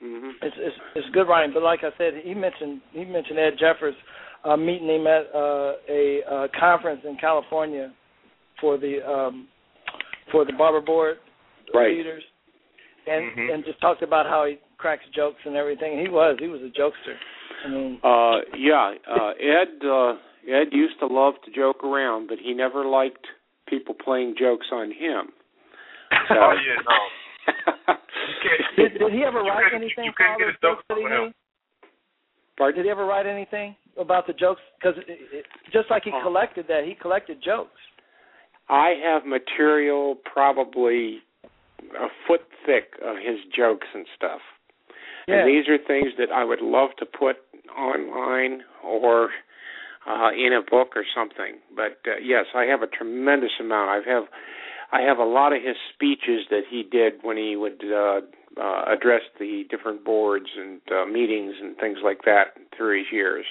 hmm It's it's, it's good writing. But like I said, he mentioned he mentioned Ed Jeffers uh, meeting him at uh, a uh, conference in California for the um, for the barber board Right. leaders, and Mhm. and just talked about how he cracks jokes and everything. He was he was a jokester. I mean, Uh, yeah, uh, Ed uh, Ed used to love to joke around, but he never liked people playing jokes on him. So, Oh yeah, no. Did, did he ever write couldn't- anything you for couldn't get a joke jokes that he from him. Pardon? Did he ever write anything about the jokes? Because just like he Oh. collected that, he collected jokes. I have material probably a foot thick of his jokes and stuff. Yeah. And these are things that I would love to put online or uh, in a book or something. But uh, yes, I have a tremendous amount. I have I have a lot of his speeches that he did when he would uh, uh, address the different boards and uh, meetings and things like that through his years.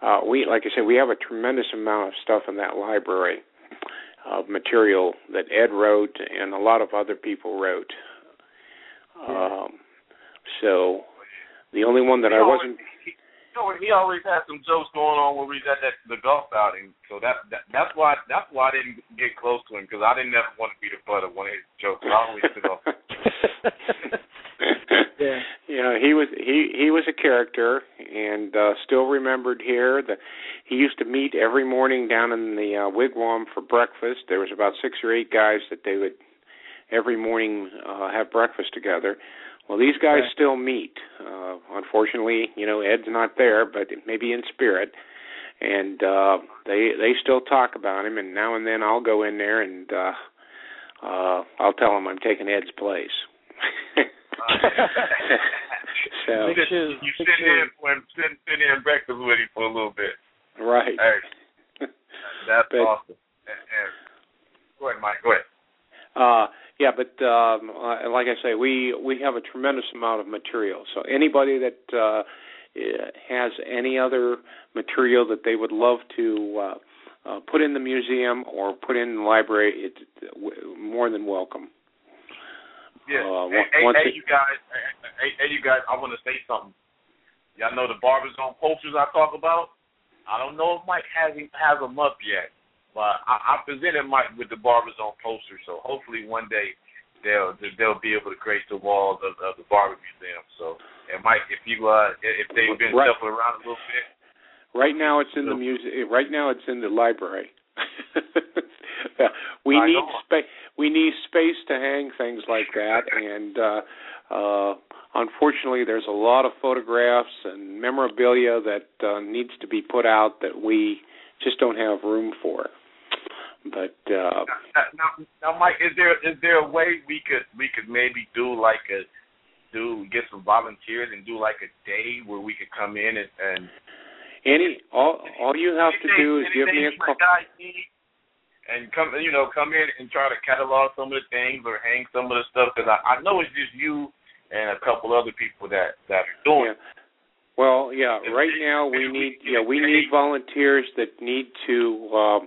Uh, we, like I said, we have a tremendous amount of stuff in that library of material that Ed wrote and a lot of other people wrote. Um, so the only one that I wasn't He, he always- he always had some jokes going on when we was at that the golf outing. So that, that that's why that's why I didn't get close to him because I didn't ever want to be the butt of one of his jokes. I always stood off. Yeah. You know, he was he he was a character and uh still remembered here that he used to meet every morning down in the uh, wigwam for breakfast. There was about 6 or 8 guys that they would every morning uh have breakfast together. Well, these guys Right. still meet. Uh unfortunately, you know, Ed's not there, but maybe in spirit. And uh they they still talk about him and now and then I'll go in there and uh uh I'll tell him I'm taking Ed's place. so Big shoes, you sit in shoes. when sit sit in breakfast with him for a little bit. right. Hey, that's But- awesome. And, and, go ahead, Mike. Go ahead. Uh, yeah, but um, uh, like I say, we we have a tremendous amount of material. So anybody that uh, eh, has any other material that they would love to uh, uh, put in the museum or put in the library, it's w- more than welcome. Yeah. Uh, hey, hey, hey, you guys. Hey, hey, hey, you guys. I want to say something. Y'all know the Barber Zone posters I talk about. I don't know if Mike has has them up yet, but I, I presented Mike with the Barber Zone posters. So hopefully one day they'll they'll be able to grace the walls of, of the barber museum. So and Mike, if you uh if they've been Right. shuffling around a little bit, Right now, it's in the museum. Right now, it's in the library. we I need space. We need space to hang things like that, and uh, uh, unfortunately, there's a lot of photographs and memorabilia that uh, needs to be put out that we just don't have room for. But uh, now, now, now, Mike, is there is there a way we could we could maybe do like a do get some volunteers and do like a day where we could come in and, and any all all you have to do is give me a call. you guys need, and come you know come in and try to catalog some of the things or hang some of the stuff because I, I know it's just you and a couple other people that that are doing. Yeah. Well, yeah. Right now, we need yeah we need volunteers that need to uh,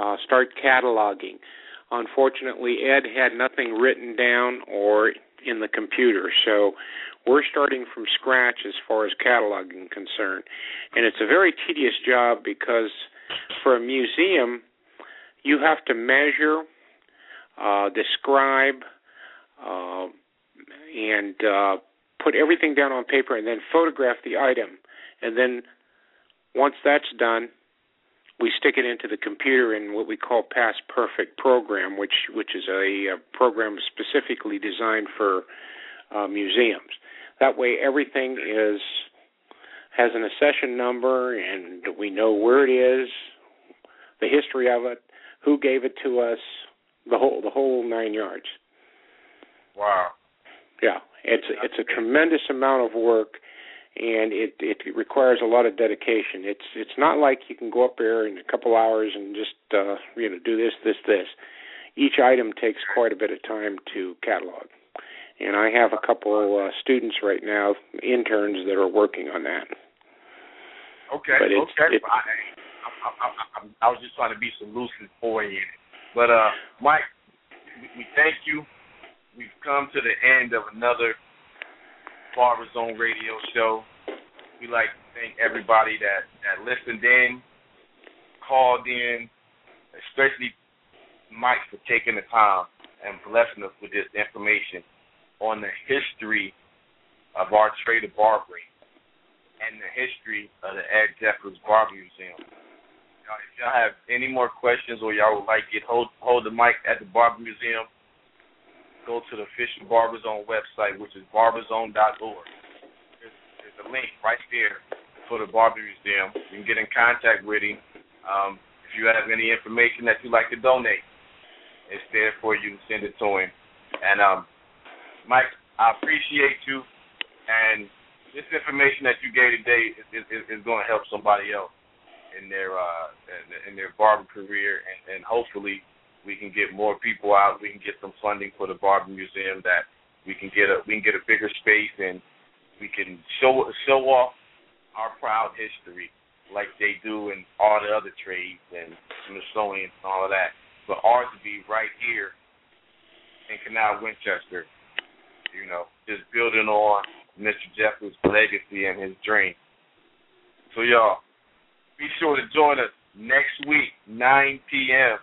uh, start cataloging. Unfortunately, Ed had nothing written down or in the computer, so we're starting from scratch as far as cataloging concerned, and it's a very tedious job because for a museum, you have to measure, uh, describe, uh, and uh, put everything down on paper and then photograph the item. And then once that's done, we stick it into the computer in what we call Past Perfect program, which which is a, a program specifically designed for uh, museums. That way, everything is has an accession number, and we know where it is, the history of it, who gave it to us, the whole the whole nine yards. Wow. Yeah, it's it's a tremendous amount of work, and it it requires a lot of dedication. It's it's not like you can go up there in a couple hours and just uh, you know do this this this. Each item takes quite a bit of time to catalog, and I have a couple uh, students right now, interns that are working on that. Okay. But it's, okay. It, I, I, I, I, was just trying to be some solution oriented. But uh, Mike, we thank you. We've come to the end of another Barber Zone radio show. We like to thank everybody that that listened in, called in, especially Mike for taking the time and blessing us with this information on the history of our trade of barbering and the history of the Ed Jeffers Barber Museum. Now, if y'all have any more questions or y'all would like it, hold hold the mic at the Barber Museum. Go to the official Barber Zone website, which is barberzone.org. There's, there's a link right there for the Barber Museum. You can get in contact with him. Um, if you have any information that you'd like to donate, it's there for you. Send it to him. And um, Mike, I appreciate you. And this information that you gave today is, is, is going to help somebody else in their uh, in their barber career, and, and hopefully we can get more people out. We can get some funding for the barber museum that we can get a we can get a bigger space and we can show show off our proud history like they do in all the other trades and Smithsonian and all of that. But ours to be right here in Canal Winchester, you know, just building on Mr. Jeffers' legacy and his dream. So, y'all, be sure to join us next week, 9 p.m.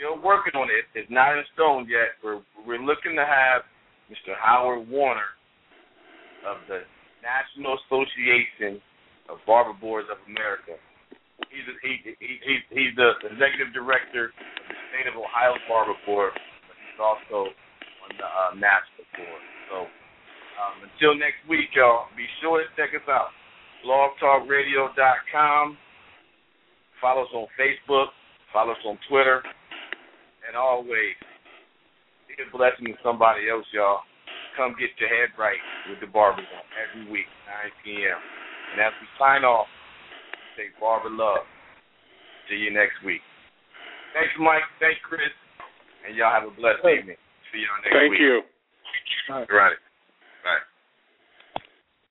Still working on it. It's not in stone yet. We're we're looking to have Mr. Howard Warner of the National Association of Barber Boards of America. He's a, he, he, he, he's the executive director of the State of Ohio Barber Board, but he's also on the uh, national board. So um, until next week, y'all, be sure to check us out. blogtalkradio.com. Follow us on Facebook. Follow us on Twitter. And always, be a blessing to somebody else, y'all. Come get your head right with the Barber Zone every week, 9 p.m. And as we sign off, say Barber Love. See you next week. Thanks, Mike. Thanks, Chris. And y'all have a blessed evening. See y'all next week. Thank week. you. All right. Bye.